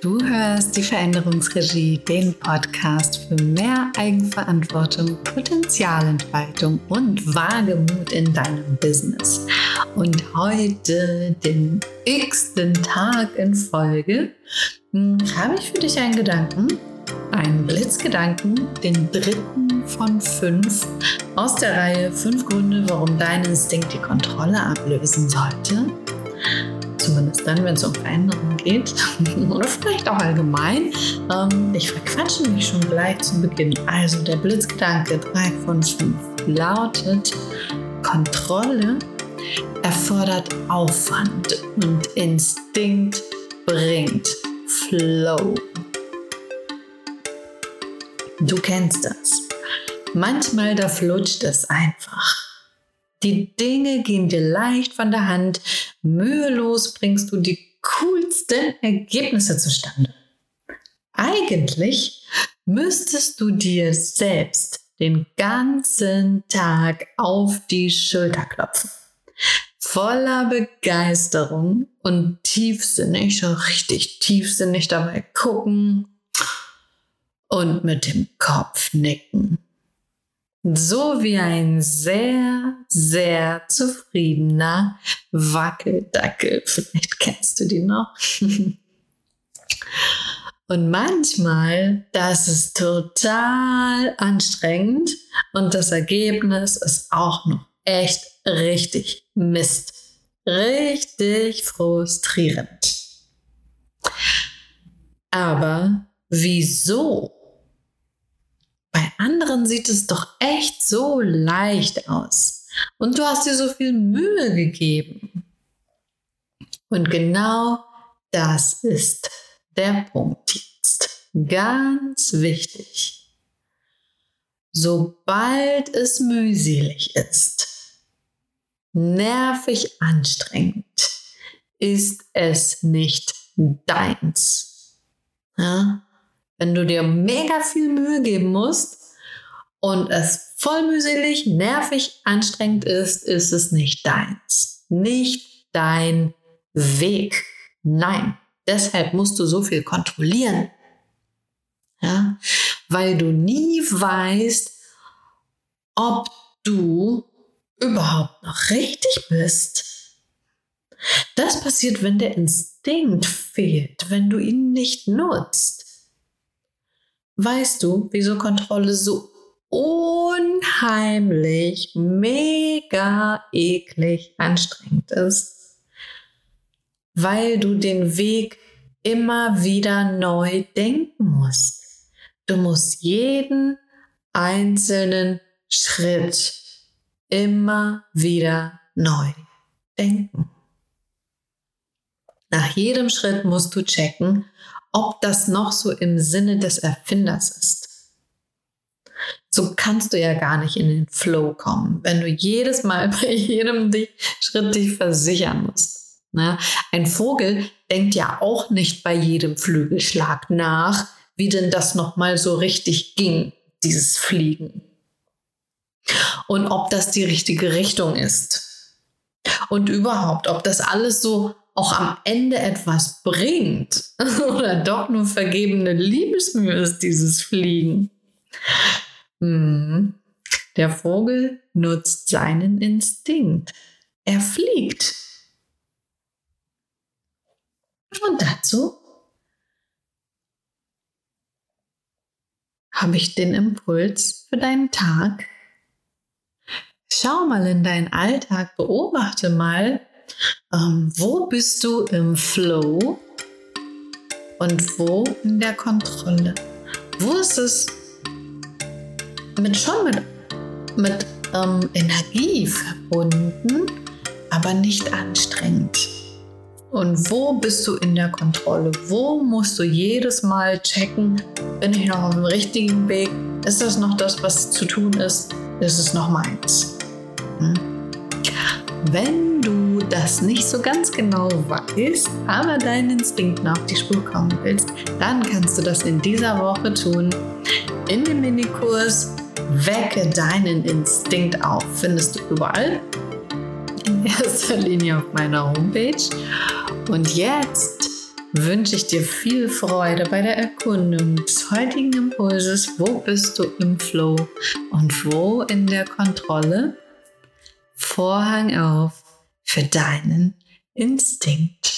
Du hörst die Veränderungsregie, den Podcast für mehr Eigenverantwortung, Potenzialentfaltung und Wagemut in deinem Business. Und heute, den x-ten Tag in Folge, hm, habe ich für dich einen Gedanken, einen Blitzgedanken, den dritten von fünf aus der Reihe Fünf Gründe, warum dein Instinkt die Kontrolle ablösen sollte zumindest dann, wenn es um Veränderungen geht oder vielleicht auch allgemein. Ähm, ich verquatsche mich schon gleich zu Beginn. Also der Blitzgedanke 3 von 5 lautet, Kontrolle erfordert Aufwand und Instinkt bringt Flow. Du kennst das. Manchmal da flutscht es einfach. Die Dinge gehen dir leicht von der Hand. Mühelos bringst du die coolsten Ergebnisse zustande. Eigentlich müsstest du dir selbst den ganzen Tag auf die Schulter klopfen. Voller Begeisterung und tiefsinnig, richtig tiefsinnig dabei gucken und mit dem Kopf nicken. So wie ein sehr, sehr zufriedener Wackeldackel. Vielleicht kennst du die noch. Und manchmal, das ist total anstrengend und das Ergebnis ist auch noch echt richtig Mist. Richtig frustrierend. Aber wieso anderen sieht es doch echt so leicht aus. Und du hast dir so viel Mühe gegeben. Und genau das ist der Punkt jetzt. Ganz wichtig. Sobald es mühselig ist, nervig anstrengend, ist es nicht deins. Ja? Wenn du dir mega viel Mühe geben musst und es voll mühselig, nervig, anstrengend ist, ist es nicht deins. Nicht dein Weg. Nein. Deshalb musst du so viel kontrollieren. Ja? Weil du nie weißt, ob du überhaupt noch richtig bist. Das passiert, wenn der Instinkt fehlt, wenn du ihn nicht nutzt. Weißt du, wieso Kontrolle so unheimlich, mega eklig anstrengend ist? Weil du den Weg immer wieder neu denken musst. Du musst jeden einzelnen Schritt immer wieder neu denken. Nach jedem Schritt musst du checken, ob das noch so im Sinne des Erfinders ist. So kannst du ja gar nicht in den Flow kommen, wenn du jedes Mal bei jedem Schritt dich versichern musst. Ne? Ein Vogel denkt ja auch nicht bei jedem Flügelschlag nach, wie denn das nochmal so richtig ging, dieses Fliegen. Und ob das die richtige Richtung ist. Und überhaupt, ob das alles so auch am Ende etwas bringt oder doch nur vergebene Liebesmühe ist dieses Fliegen. Hm. Der Vogel nutzt seinen Instinkt. Er fliegt. Und dazu habe ich den Impuls für deinen Tag. Schau mal in deinen Alltag, beobachte mal, ähm, wo bist du im Flow und wo in der Kontrolle? Wo ist es mit schon mit, mit ähm, Energie verbunden, aber nicht anstrengend? Und wo bist du in der Kontrolle? Wo musst du jedes Mal checken, bin ich noch auf dem richtigen Weg? Ist das noch das, was zu tun ist? Ist es noch meins? Hm? Wenn du das nicht so ganz genau weißt, aber deinen Instinkt auf die Spur kommen willst, dann kannst du das in dieser Woche tun. In dem Minikurs Wecke deinen Instinkt auf. Findest du überall. In erster Linie auf meiner Homepage. Und jetzt wünsche ich dir viel Freude bei der Erkundung des heutigen Impulses. Wo bist du im Flow und wo in der Kontrolle? Vorhang auf für deinen Instinkt.